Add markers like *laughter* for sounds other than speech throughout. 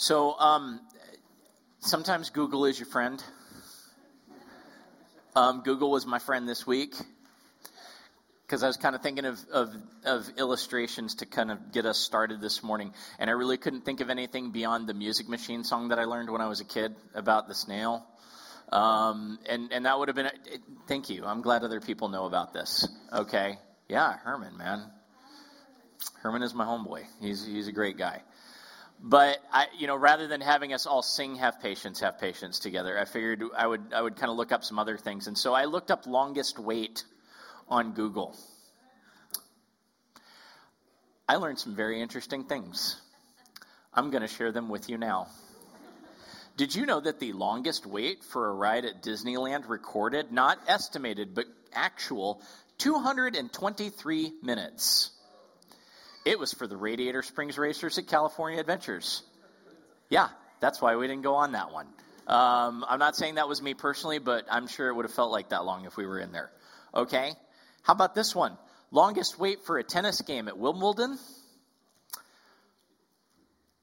So, um, sometimes Google is your friend. Um, Google was my friend this week because I was kind of thinking of, of, of, illustrations to kind of get us started this morning. And I really couldn't think of anything beyond the Music Machine song that I learned when I was a kid about the snail. Um, and, and that would have been, it, thank you. I'm glad other people know about this. Okay. Yeah, Herman, man. Herman is my homeboy. He's, he's a great guy. But I, you know, rather than having us all sing "Have Patience, Have Patience" together, I figured I would I would kind of look up some other things, and so I looked up longest wait on Google. I learned some very interesting things. I'm going to share them with you now. Did you know that the longest wait for a ride at Disneyland recorded, not estimated, but actual, 223 minutes? It was for the Radiator Springs Racers at California Adventures. Yeah, that's why we didn't go on that one. Um, I'm not saying that was me personally, but I'm sure it would have felt like that long if we were in there. Okay? How about this one? Longest wait for a tennis game at Wimbledon?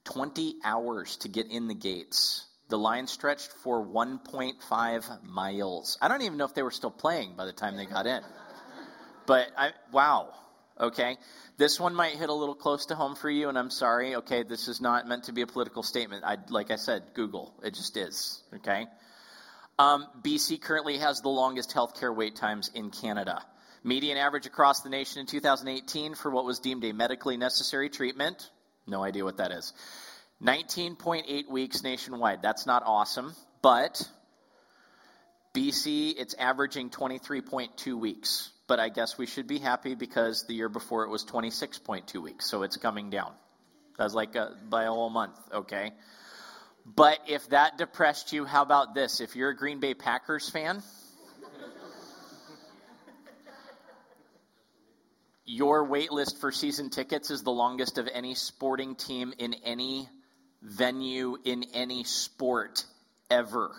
20 hours to get in the gates. The line stretched for 1.5 miles. I don't even know if they were still playing by the time they got in. But I, wow, okay? This one might hit a little close to home for you, and I'm sorry, okay? This is not meant to be a political statement. I, like I said, Google. It just is, okay? Um, BC currently has the longest healthcare wait times in Canada. Median average across the nation in 2018 for what was deemed a medically necessary treatment. No idea what that is. 19.8 weeks nationwide. That's not awesome, but BC, it's averaging 23.2 weeks but I guess we should be happy because the year before it was 26.2 weeks, so it's coming down. That's like a, by a whole month, okay? But if that depressed you, how about this? If you're a Green Bay Packers fan, your wait list for season tickets is the longest of any sporting team in any venue in any sport ever.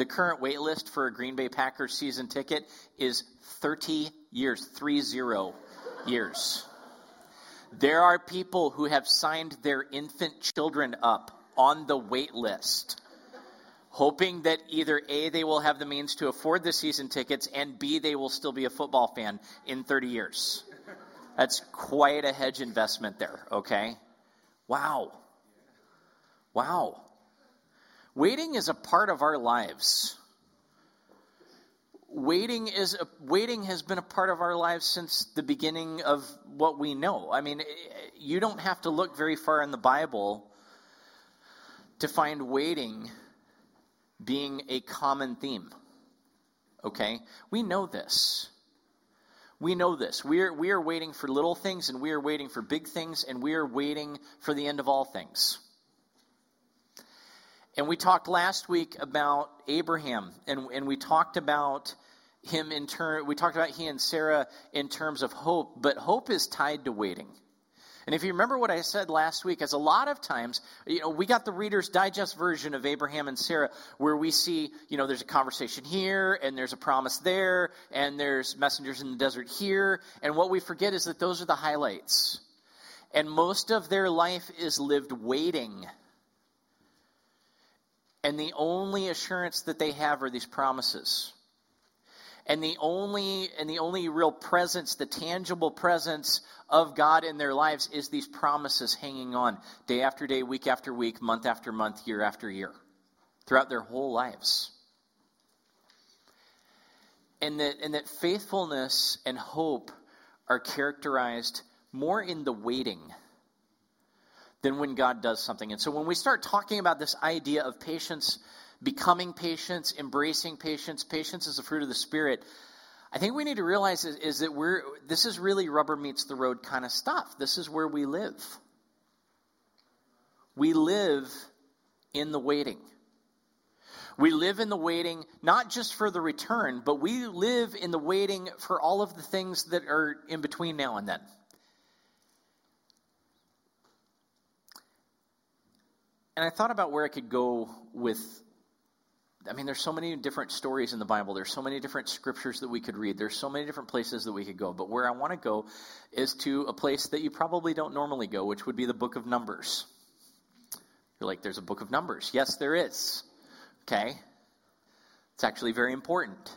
The current wait list for a Green Bay Packers season ticket is 30 years, three zero years. There are people who have signed their infant children up on the wait list, hoping that either A, they will have the means to afford the season tickets, and B, they will still be a football fan in 30 years. That's quite a hedge investment there, okay? Wow. Wow. Waiting is a part of our lives waiting is a, waiting has been a part of our lives since the beginning of what we know. I mean, eh, you don't have to look very far in the Bible to find waiting being a common theme. Okay? We know this. We know this. We are, we are waiting for little things and we are waiting for big things and we are waiting for the end of all things. And we talked last week about Abraham, and, and we talked about him in turn, we talked about he and Sarah in terms of hope, but hope is tied to waiting. And if you remember what I said last week, as a lot of times, you know, we got the Reader's Digest version of Abraham and Sarah where we see, you know, there's a conversation here and there's a promise there and there's messengers in the desert here. And what we forget is that those are the highlights. And most of their life is lived waiting and the only assurance that they have are these promises. And the only and the only real presence, the tangible presence of God in their lives is these promises hanging on day after day, week after week, month after month, year after year, throughout their whole lives. And that and that faithfulness and hope are characterized more in the waiting than when God does something. And so when we start talking about this idea of patience, becoming patience, embracing patience, patience is the fruit of the Spirit, I think we need to realize is, is that we're this is really rubber meets the road kind of stuff. This is where we live. We live in the waiting. We live in the waiting not just for the return, but we live in the waiting for all of the things that are in between now and then. And I thought about where I could go with. I mean, there's so many different stories in the Bible. There's so many different scriptures that we could read. There's so many different places that we could go. But where I want to go is to a place that you probably don't normally go, which would be the book of Numbers. You're like, there's a book of Numbers. Yes, there is. Okay? It's actually very important.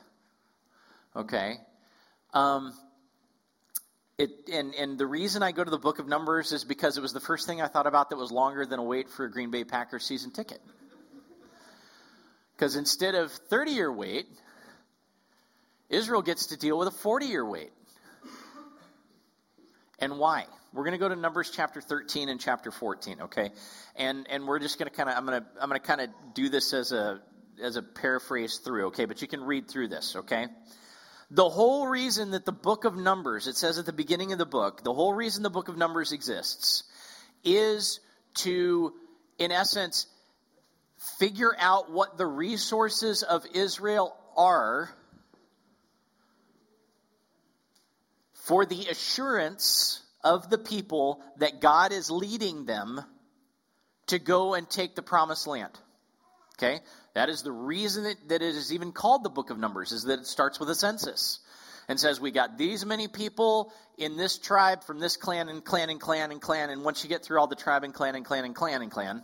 Okay? Um, it, and, and the reason I go to the book of Numbers is because it was the first thing I thought about that was longer than a wait for a Green Bay Packers season ticket. Because instead of 30 year wait, Israel gets to deal with a 40 year wait. And why? We're going to go to Numbers chapter 13 and chapter 14, okay? And and we're just going to kind of I'm going to I'm going to kind of do this as a as a paraphrase through, okay? But you can read through this, okay? The whole reason that the book of Numbers, it says at the beginning of the book, the whole reason the book of Numbers exists is to in essence figure out what the resources of Israel are for the assurance of the people that God is leading them to go and take the promised land. Okay? That is the reason that, that it is even called the book of Numbers, is that it starts with a census and says, We got these many people in this tribe from this clan and clan and clan and clan. And once you get through all the tribe and clan and clan and clan and clan,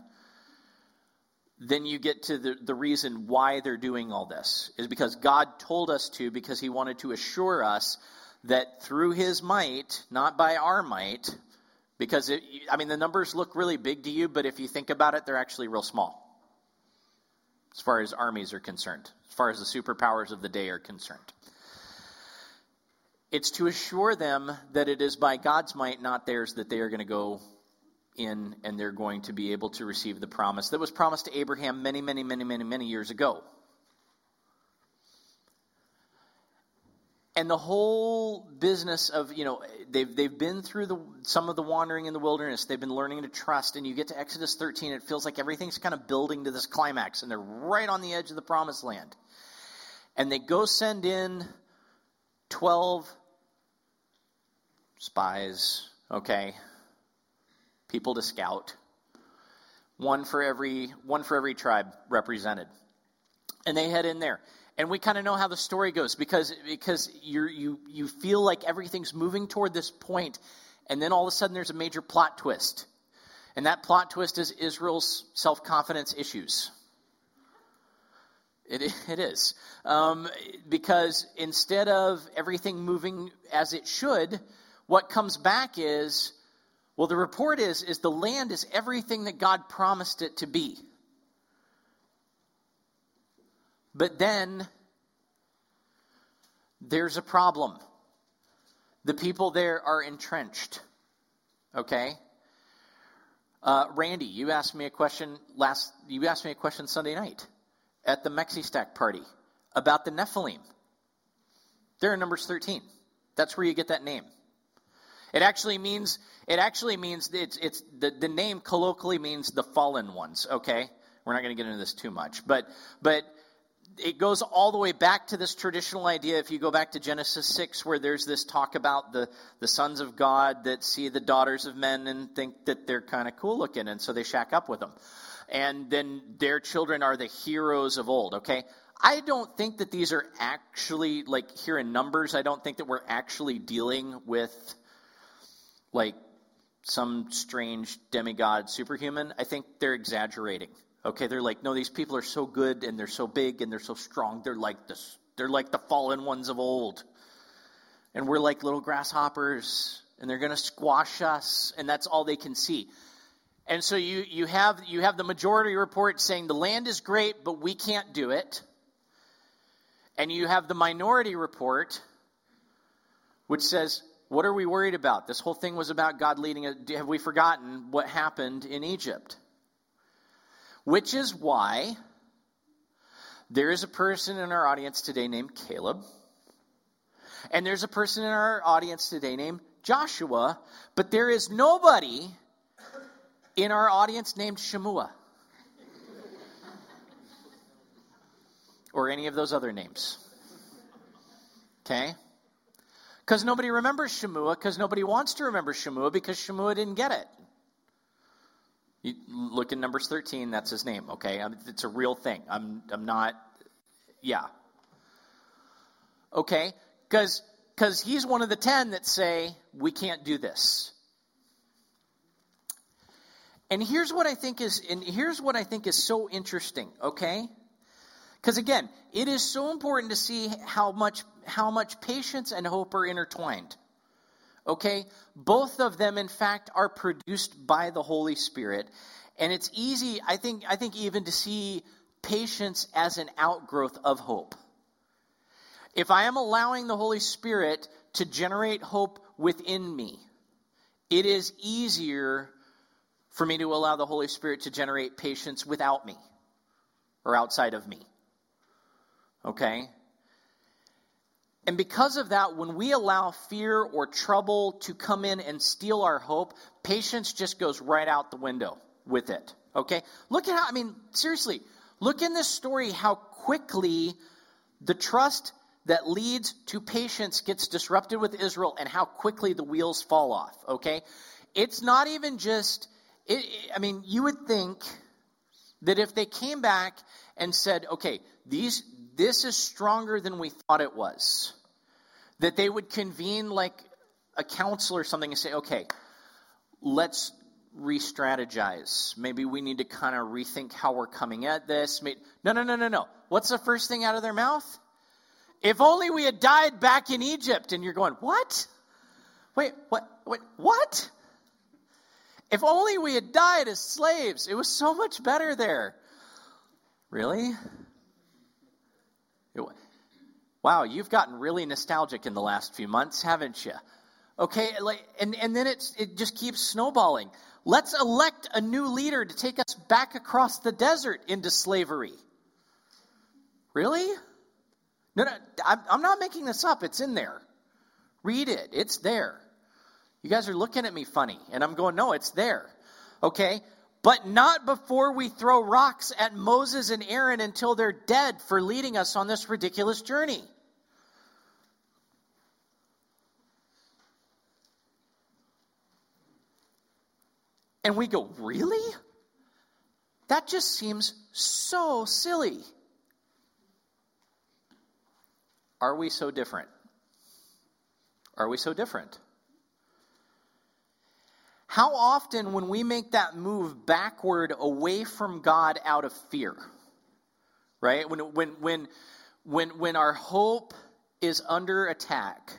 then you get to the, the reason why they're doing all this is because God told us to, because He wanted to assure us that through his might, not by our might, because it, I mean, the numbers look really big to you, but if you think about it, they're actually real small as far as armies are concerned, as far as the superpowers of the day are concerned. It's to assure them that it is by God's might, not theirs, that they are going to go in and they're going to be able to receive the promise that was promised to Abraham many, many, many, many, many years ago. And the whole business of you know they've they've been through the some of the wandering in the wilderness. They've been learning to trust. And you get to exodus 13 it feels like everything's kind of building to this climax and they're right on the edge of the promised land. And they go send in 12 spies okay people to scout. One for every one for every tribe represented. And they head in there and we kind of know how the story goes because because you you you feel like everything's moving toward this point, and then all of a sudden there's a major plot twist, and that plot twist is Israel's self confidence issues. It, *laughs* it is um, because instead of everything moving as it should, what comes back is well the report is is the land is everything that God promised it to be. But then there's a problem. The people there are entrenched. Okay? Uh, Randy, you asked me a question last. You asked me a question Sunday night at the Mexi Stack party about the Nephilim. They're in Numbers 13. That's where you get that name. It actually means it actually means it's it's the, the name colloquially means the fallen ones. Okay, we're not going to get into this too much, but but it goes all the way back to this traditional idea. If you go back to Genesis 6, where there's this talk about the, the sons of God that see the daughters of men and think that they're kind of cool looking, and so they shack up with them. And then their children are the heroes of old, okay? I don't think that these are actually, like, here in Numbers, I don't think that we're actually dealing with, like, some strange demigod superhuman. I think they're exaggerating. Okay, they're like, no, these people are so good and they're so big and they're so strong. They're like this. They're like the fallen ones of old. And we're like little grasshoppers and they're going to squash us and that's all they can see. And so you, you have you have the majority report saying the land is great, but we can't do it. And you have the minority report which says, what are we worried about? This whole thing was about God leading. Have we forgotten what happened in Egypt? Which is why there is a person in our audience today named Caleb. And there's a person in our audience today named Joshua. But there is nobody in our audience named Shemua. or any of those other names. Okay? Because nobody remembers Shemua, because nobody wants to remember Shemua, because Shemua didn't get it. You look in Numbers 13, that's his name, okay? It's a real thing. I'm, I'm not, yeah. Okay? Because because he's one of the ten that say, we can't do this. And here's what I think is and here's what I think is so interesting, okay? Because again, it is so important to see how much how much patience and hope are intertwined. Okay? Both of them in fact are produced by the Holy Spirit. And it's easy, I think I think even to see patience as an outgrowth of hope. If I am allowing the Holy Spirit to generate hope within me, it is easier for me to allow the Holy Spirit to generate patience without me or outside of me. Okay? And because of that, when we allow fear or trouble to come in and steal our hope, patience just goes right out the window with it. Okay? Look at how, I mean, seriously, look in this story how quickly the trust that leads to patience gets disrupted with Israel and how quickly the wheels fall off. Okay? It's not even just, it, I mean, you would think that if they came back and said, okay, these, this is stronger than we thought it was. That they would convene like a council or something and say, okay, let's re strategize. Maybe we need to kind of rethink how we're coming at this. No, no, no, no, no. What's the first thing out of their mouth? If only we had died back in Egypt. And you're going, what? Wait, what? Wait, what? If only we had died as slaves. It was so much better there. Really? Wow, you've gotten really nostalgic in the last few months, haven't you? Okay, like, and, and then it's, it just keeps snowballing. Let's elect a new leader to take us back across the desert into slavery. Really? No, no, I'm, I'm not making this up. It's in there. Read it. It's there. You guys are looking at me funny, and I'm going, no, it's there. Okay? But not before we throw rocks at Moses and Aaron until they're dead for leading us on this ridiculous journey. And we go, Really? That just seems so silly. Are we so different? Are we so different? How often, when we make that move backward away from God out of fear, right? When, when, when, when, when our hope is under attack,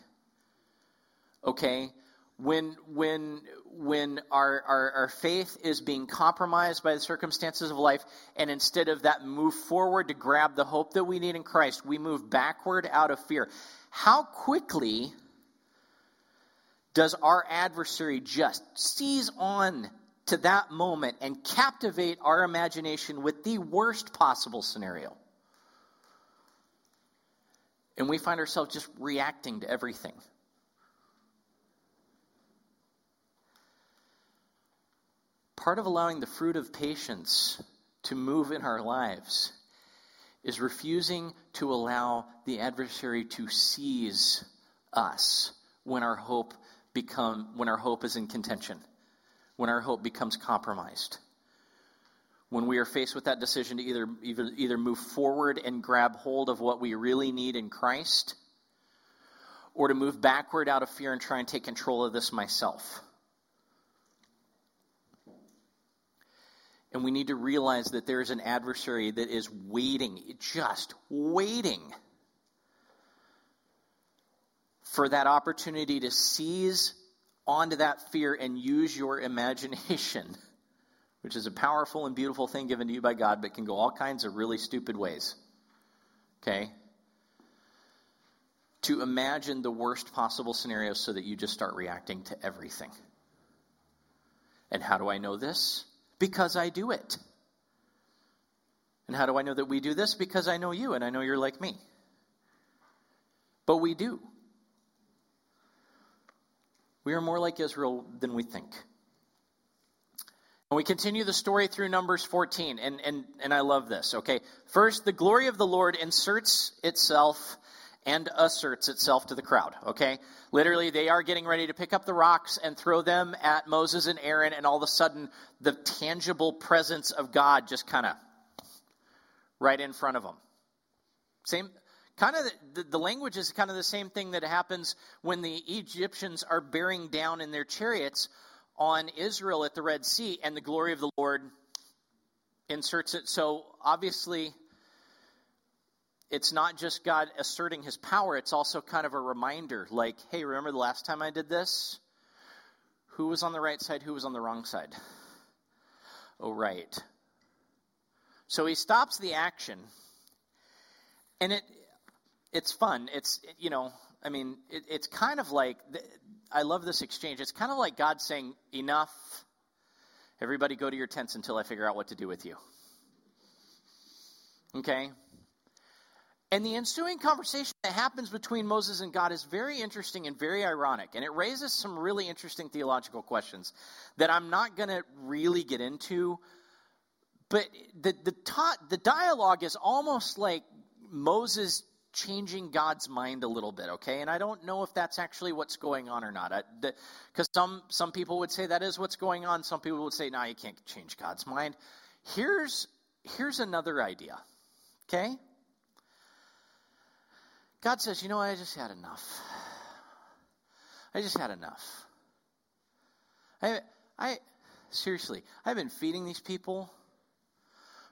okay? When, when, when our, our, our faith is being compromised by the circumstances of life, and instead of that move forward to grab the hope that we need in Christ, we move backward out of fear. How quickly does our adversary just seize on to that moment and captivate our imagination with the worst possible scenario. And we find ourselves just reacting to everything. Part of allowing the fruit of patience to move in our lives is refusing to allow the adversary to seize us when our hope become when our hope is in contention, when our hope becomes compromised. When we are faced with that decision to either, either, either move forward and grab hold of what we really need in Christ, or to move backward out of fear and try and take control of this myself. And we need to realize that there is an adversary that is waiting, just waiting for that opportunity to seize onto that fear and use your imagination, *laughs* which is a powerful and beautiful thing given to you by God, but can go all kinds of really stupid ways. Okay? To imagine the worst possible scenario so that you just start reacting to everything. And how do I know this? Because I do it. And how do I know that we do this? Because I know you and I know you're like me. But we do. We are more like Israel than we think. And we continue the story through Numbers 14, and, and, and I love this, okay? First, the glory of the Lord inserts itself and asserts itself to the crowd, okay? Literally, they are getting ready to pick up the rocks and throw them at Moses and Aaron, and all of a sudden, the tangible presence of God just kind of right in front of them. Same, Kind of the, the, language is kind of the same thing that happens when the Egyptians are bearing down in their chariots on Israel at the Red Sea, and the glory of the Lord inserts it. So obviously, it's not just God asserting his power, it's also kind of a reminder like, hey, remember the last time I did this? Who was on the right side? Who was on the wrong side? Oh, right. So he stops the action, and it it's fun. It's you know, I mean, it, it's kind of like I love this exchange. It's kind of like God saying, "Enough, everybody, go to your tents until I figure out what to do with you." Okay. And the ensuing conversation that happens between Moses and God is very interesting and very ironic. And it raises some really interesting theological questions that I'm not going to really get into. But the, the, ta- the dialogue is almost like Moses changing God's mind a little bit, okay? And I don't know if that's actually what's going on or not. Because some, some people would say that is what's going on. Some people would say, no, you can't change God's mind. Here's, here's another idea, okay? God says, you know, I just had enough. I just had enough. I, I seriously, I've been feeding these people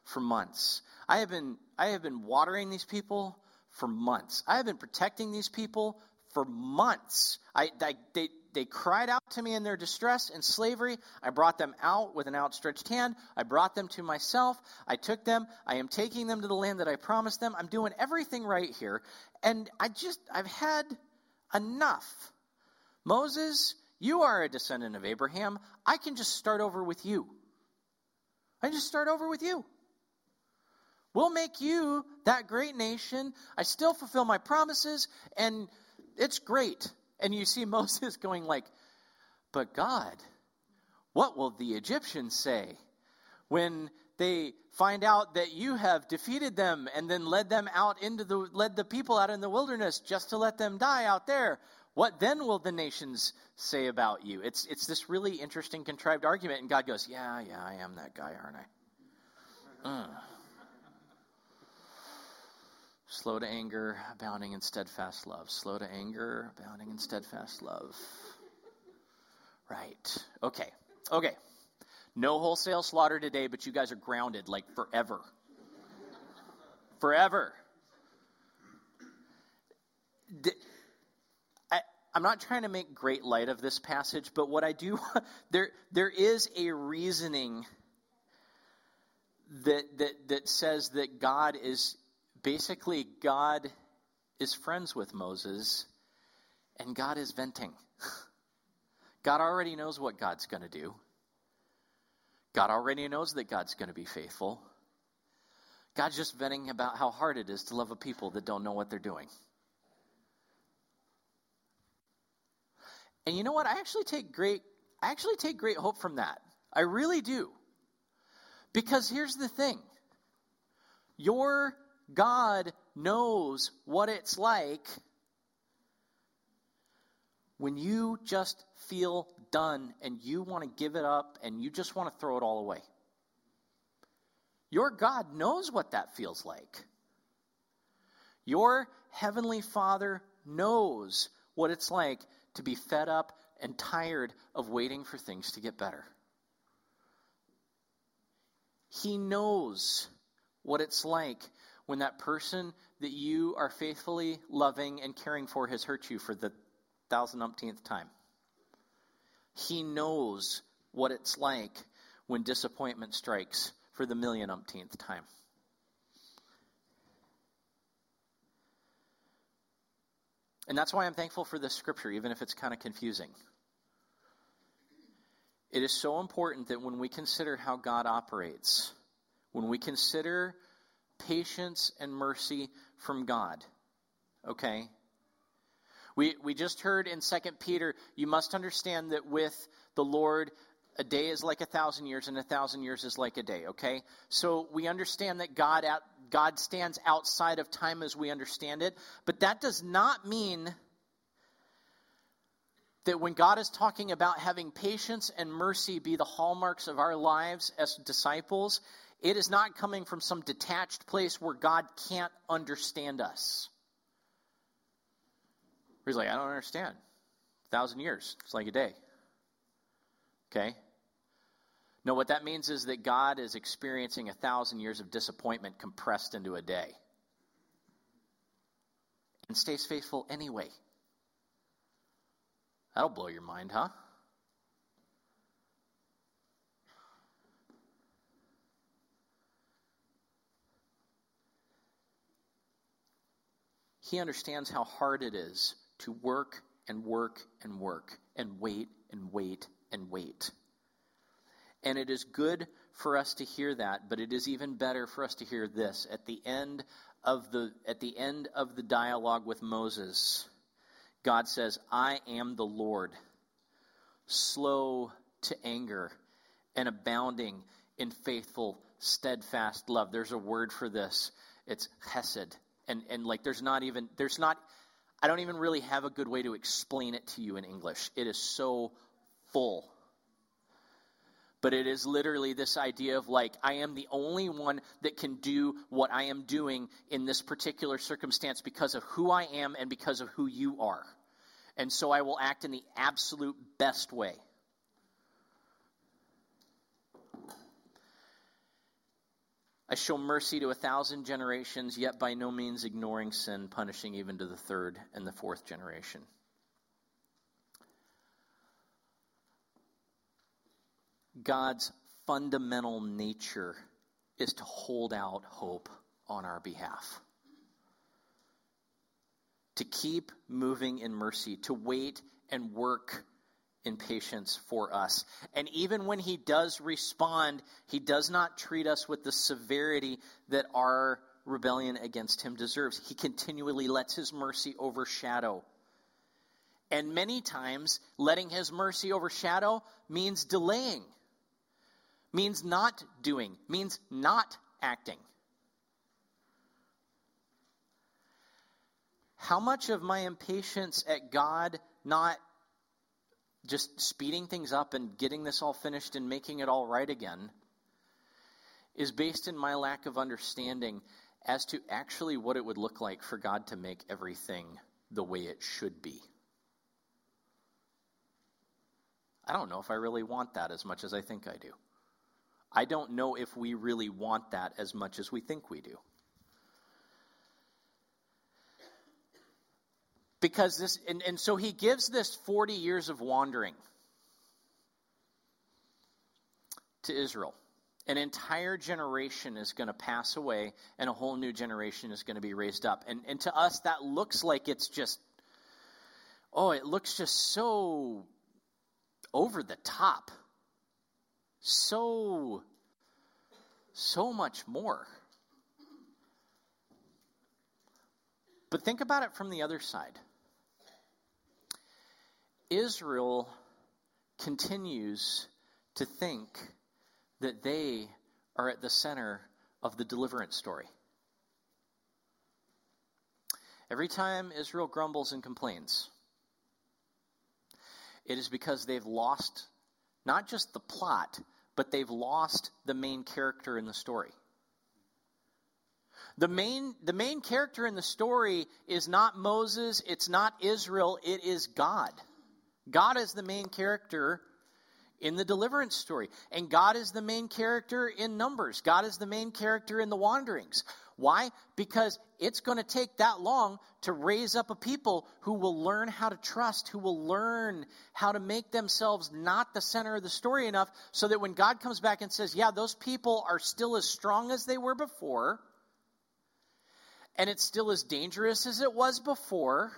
for months. I have been, I have been watering these people for months. I have been protecting these people for months. I, I, they, they cried out to me in their distress and slavery. I brought them out with an outstretched hand. I brought them to myself. I took them. I am taking them to the land that I promised them. I'm doing everything right here. And I just, I've had enough. Moses, you are a descendant of Abraham. I can just start over with you. I just start over with you. We'll make you that great nation. I still fulfill my promises, and it's great. And you see *laughs* Moses going like, but God, what will the Egyptians say when they find out that you have defeated them and then led them out into the led the people out in the wilderness just to let them die out there? What then will the nations say about you? It's it's this really interesting contrived argument, and God goes, Yeah, yeah, I am that guy, aren't I? Uh. Slow to anger, abounding in steadfast love. Slow to anger, abounding in steadfast love. Right. Okay. Okay. No wholesale slaughter today, but you guys are grounded like forever. forever. I'm not trying to make great light of this passage, but what I do, *laughs* there, there is a reasoning that, that, that says that God is basically, God is friends with Moses, and God is venting. *laughs* God already knows what God's going to do. God already knows that God's going to be faithful. God's just venting about how hard it is to love a people that don't know what they're doing. And you know what? I actually take great I actually take great hope from that. I really do. Because here's the thing. Your God knows what it's like when you just feel done and you want to give it up and you just want to throw it all away. Your God knows what that feels like. Your Heavenly Father knows what it's like to be fed up and tired of waiting for things to get better. He knows what it's like when that person that you are faithfully loving and caring for has hurt you for the thousand umpteenth time. He knows what it's like when disappointment strikes for the million umpteenth time. And that's why I'm thankful for this scripture, even if it's kind of confusing. It is so important that when we consider how God operates, when we consider patience and mercy from God. Okay? We, we just heard in 2 Peter, you must understand that with the Lord, a day is like a thousand years, and a thousand years is like a day, okay? So we understand that God, out, God stands outside of time as we understand it, but that does not mean that when God is talking about having patience and mercy be the hallmarks of our lives as disciples, it is not coming from some detached place where God can't understand us. He's like, I don't understand. A thousand years, it's like a day. Okay? No, what that means is that God is experiencing a thousand years of disappointment compressed into a day and stays faithful anyway. That'll blow your mind, huh? He understands how hard it is to work and work and work and wait and wait and wait. And it is good for us to hear that, but it is even better for us to hear this at the end of the at the end of the dialogue with Moses. God says, "I am the Lord, slow to anger and abounding in faithful, steadfast love." There's a word for this. It's chesed and and like there's not even there's not I don't even really have a good way to explain it to you in English. It is so full. But it is literally this idea of like, I am the only one that can do what I am doing in this particular circumstance because of who I am and because of who you are. And so I will act in the absolute best way. I show mercy to a thousand generations, yet by no means ignoring sin, punishing even to the third and the fourth generation. God's fundamental nature is to hold out hope on our behalf. To keep moving in mercy, to wait and work in patience for us. And even when he does respond, he does not treat us with the severity that our rebellion against him deserves. He continually lets his mercy overshadow. And many times, letting his mercy overshadow means delaying, means not doing, means not acting. How much of my impatience at God not just speeding things up and getting this all finished and making it all right again is based in my lack of understanding as to actually what it would look like for God to make everything the way it should be. I don't know if I really want that as much as I think I do. I don't know if we really want that as much as we think we do. Because this, and, and so he gives this 40 years of wandering to Israel. An entire generation is going to pass away, and a whole new generation is going to be raised up. And, and to us, that looks like it's just, oh, it looks just so over the top. So, so much more. But think about it from the other side. Israel continues to think that they are at the center of the deliverance story. Every time Israel grumbles and complains, it is because they've lost not just the plot, but they've lost the main character in the story. The main, the main character in the story is not Moses, it's not Israel, it is God. God is the main character in the deliverance story. And God is the main character in Numbers. God is the main character in the wanderings. Why? Because it's going to take that long to raise up a people who will learn how to trust, who will learn how to make themselves not the center of the story enough so that when God comes back and says, Yeah, those people are still as strong as they were before, and it's still as dangerous as it was before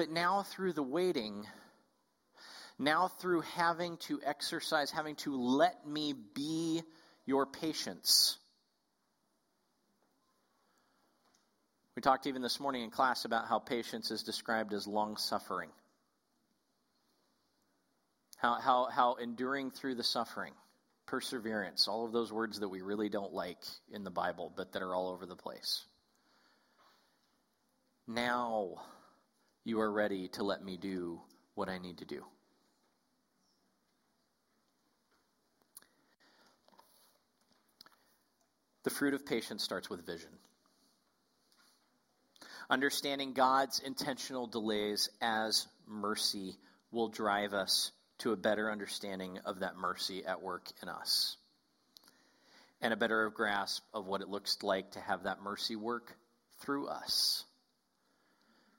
But now, through the waiting, now through having to exercise, having to let me be your patience. We talked even this morning in class about how patience is described as long suffering. How, how, how enduring through the suffering, perseverance, all of those words that we really don't like in the Bible, but that are all over the place. Now, you are ready to let me do what I need to do. The fruit of patience starts with vision. Understanding God's intentional delays as mercy will drive us to a better understanding of that mercy at work in us and a better grasp of what it looks like to have that mercy work through us.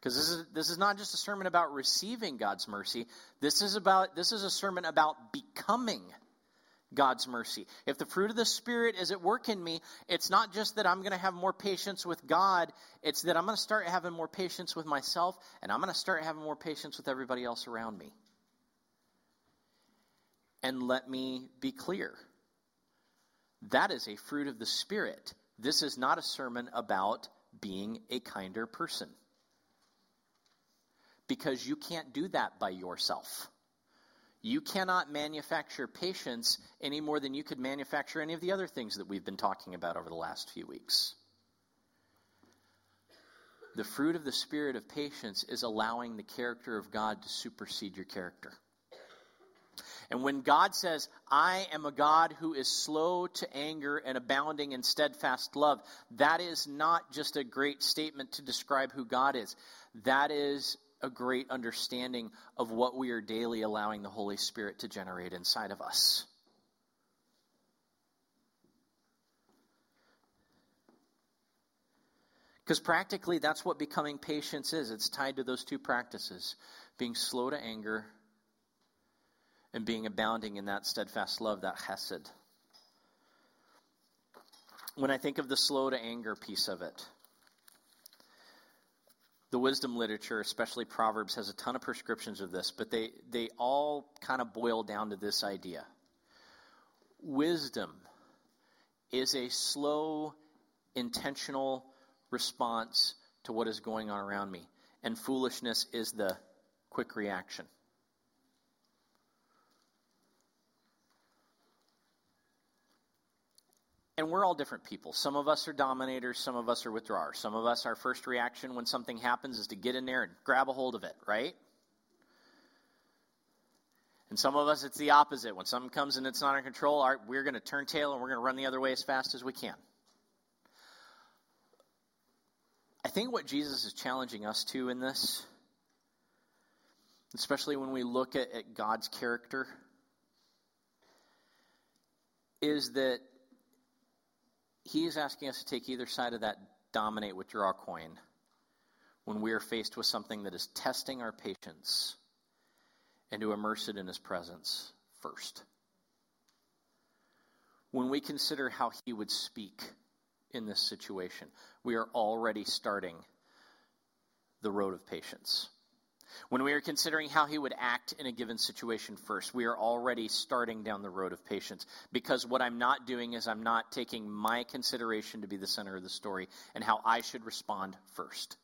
Because this is, this is not just a sermon about receiving God's mercy. This is about this is a sermon about becoming God's mercy. If the fruit of the Spirit is at work in me, it's not just that I'm going to have more patience with God, it's that I'm going to start having more patience with myself, and I'm going to start having more patience with everybody else around me. And let me be clear that is a fruit of the Spirit. This is not a sermon about being a kinder person. Because you can't do that by yourself. You cannot manufacture patience any more than you could manufacture any of the other things that we've been talking about over the last few weeks. The fruit of the spirit of patience is allowing the character of God to supersede your character. And when God says, I am a God who is slow to anger and abounding in steadfast love, that is not just a great statement to describe who God is. That is a great understanding of what we are daily allowing the Holy Spirit to generate inside of us. Because practically, that's what becoming patience is. It's tied to those two practices being slow to anger and being abounding in that steadfast love, that chesed. When I think of the slow to anger piece of it, the wisdom literature, especially Proverbs, has a ton of prescriptions of this, but they, they all kind of boil down to this idea. Wisdom is a slow, intentional response to what is going on around me, and foolishness is the quick reaction. And we're all different people. Some of us are dominators, some of us are withdrawers. Some of us, our first reaction when something happens is to get in there and grab a hold of it, right? And some of us, it's the opposite. When something comes and it's not in control, we're going to turn tail and we're going to run the other way as fast as we can. I think what Jesus is challenging us to in this, especially when we look at, at God's character, is that he is asking us to take either side of that dominate withdraw coin when we are faced with something that is testing our patience and to immerse it in his presence first. When we consider how he would speak in this situation, we are already starting the road of patience. When we are considering how he would act in a given situation first, we are already starting down the road of patience. Because what I'm not doing is I'm not taking my consideration to be the center of the story and how I should respond first.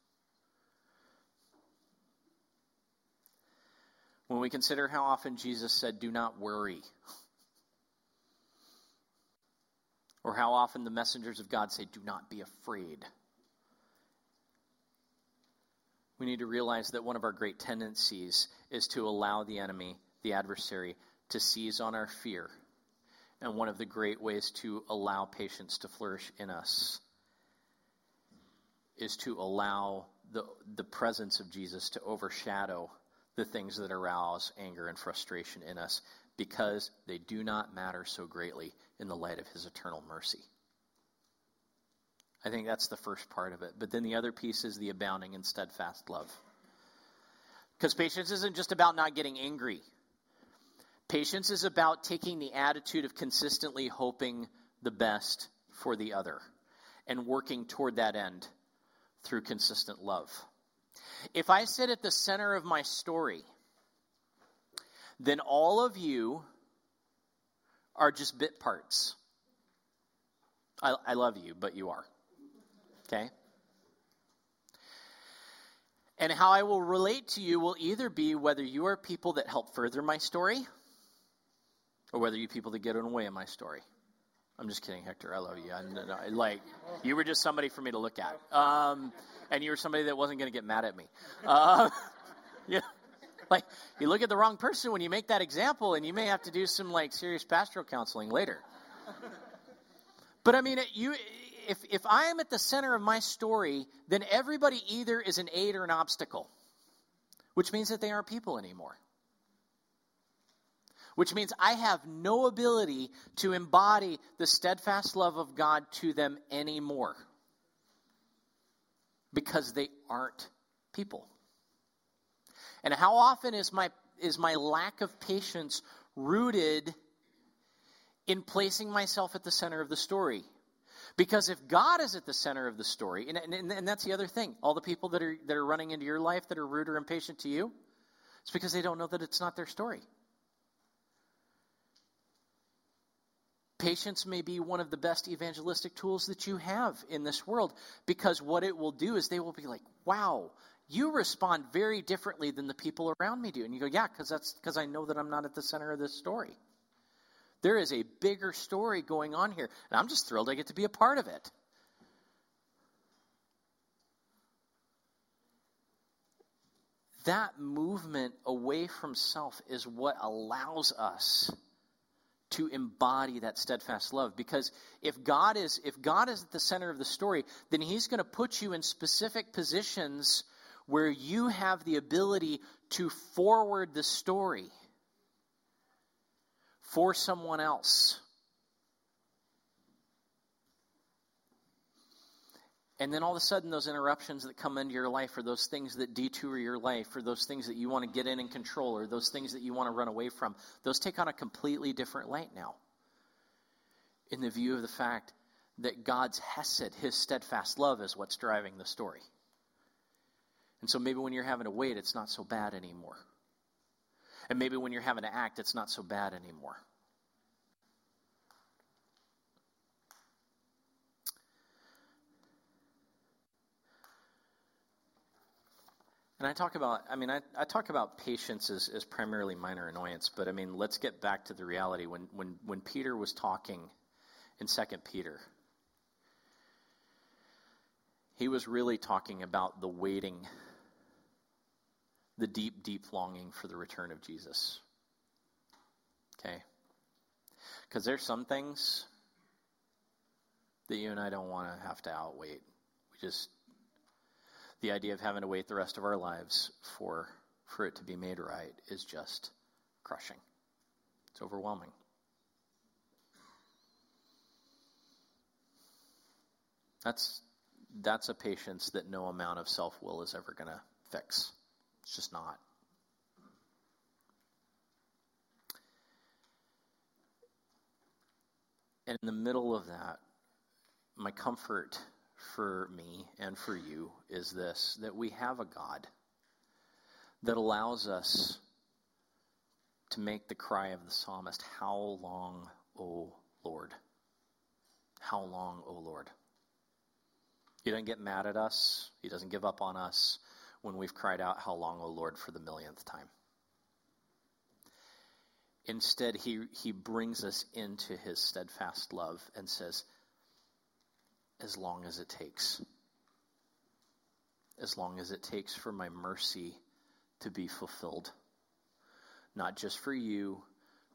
When we consider how often Jesus said, Do not worry, or how often the messengers of God say, Do not be afraid we need to realize that one of our great tendencies is to allow the enemy, the adversary, to seize on our fear. And one of the great ways to allow patience to flourish in us is to allow the, the presence of Jesus to overshadow the things that arouse anger and frustration in us because they do not matter so greatly in the light of his eternal mercy. I think that's the first part of it. But then the other piece is the abounding and steadfast love. Because patience isn't just about not getting angry. Patience is about taking the attitude of consistently hoping the best for the other and working toward that end through consistent love. If I sit at the center of my story, then all of you are just bit parts. I, I love you, but you are. Okay? And how I will relate to you will either be whether you are people that help further my story or whether you people that get in the way of my story. I'm just kidding, Hector. I love you. I, like, you were just somebody for me to look at. Um, and you were somebody that wasn't going to get mad at me. Uh, *laughs* yeah. Like, you look at the wrong person when you make that example, and you may have to do some, like, serious pastoral counseling later. But I mean, it, you if, if I am at the center of my story, then everybody either is an aid or an obstacle, which means that they aren't people anymore. Which means I have no ability to embody the steadfast love of God to them anymore because they aren't people. And how often is my is my lack of patience rooted in placing myself at the center of the story? Because if God is at the center of the story, and, and, and, that's the other thing, all the people that are, that are running into your life that are rude or impatient to you, it's because they don't know that it's not their story. Patience may be one of the best evangelistic tools that you have in this world because what it will do is they will be like, wow, you respond very differently than the people around me do. And you go, yeah, because that's because I know that I'm not at the center of this story. There is a bigger story going on here, and I'm just thrilled I get to be a part of it. That movement away from self is what allows us to embody that steadfast love because if God is if God is at the center of the story then he's going to put you in specific positions where you have the ability to forward the story for someone else And then all of a sudden, those interruptions that come into your life, or those things that detour your life, or those things that you want to get in and control, or those things that you want to run away from, those take on a completely different light now. In the view of the fact that God's Hesed, his steadfast love, is what's driving the story. And so maybe when you're having to wait, it's not so bad anymore. And maybe when you're having to act, it's not so bad anymore. And I talk about, I mean, I, I talk about patience as, as primarily minor annoyance, but I mean, let's get back to the reality. When, when, when Peter was talking in 2 Peter, he was really talking about the waiting, the deep, deep longing for the return of Jesus. Okay? Because there's some things that you and I don't want to have to outwait. We just the idea of having to wait the rest of our lives for for it to be made right is just crushing. It's overwhelming. That's that's a patience that no amount of self will is ever going to fix. It's just not. And in the middle of that, my comfort for me and for you is this that we have a God that allows us to make the cry of the psalmist, How long, O Lord? How long, O Lord? He doesn't get mad at us, He doesn't give up on us when we've cried out, How long, O Lord, for the millionth time. Instead, he, he brings us into his steadfast love and says, as long as it takes. As long as it takes for my mercy to be fulfilled. Not just for you,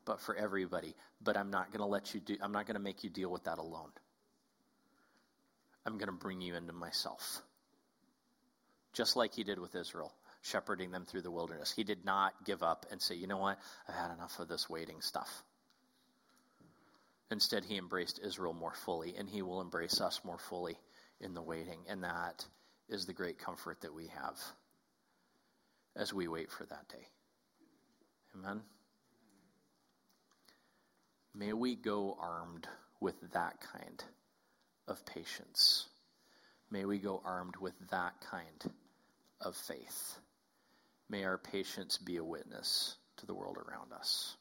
but for everybody. But I'm not going to let you do, I'm not going to make you deal with that alone. I'm going to bring you into myself. Just like he did with Israel, shepherding them through the wilderness. He did not give up and say, you know what, I've had enough of this waiting stuff. Instead, he embraced Israel more fully, and he will embrace us more fully in the waiting. And that is the great comfort that we have as we wait for that day. Amen. May we go armed with that kind of patience. May we go armed with that kind of faith. May our patience be a witness to the world around us.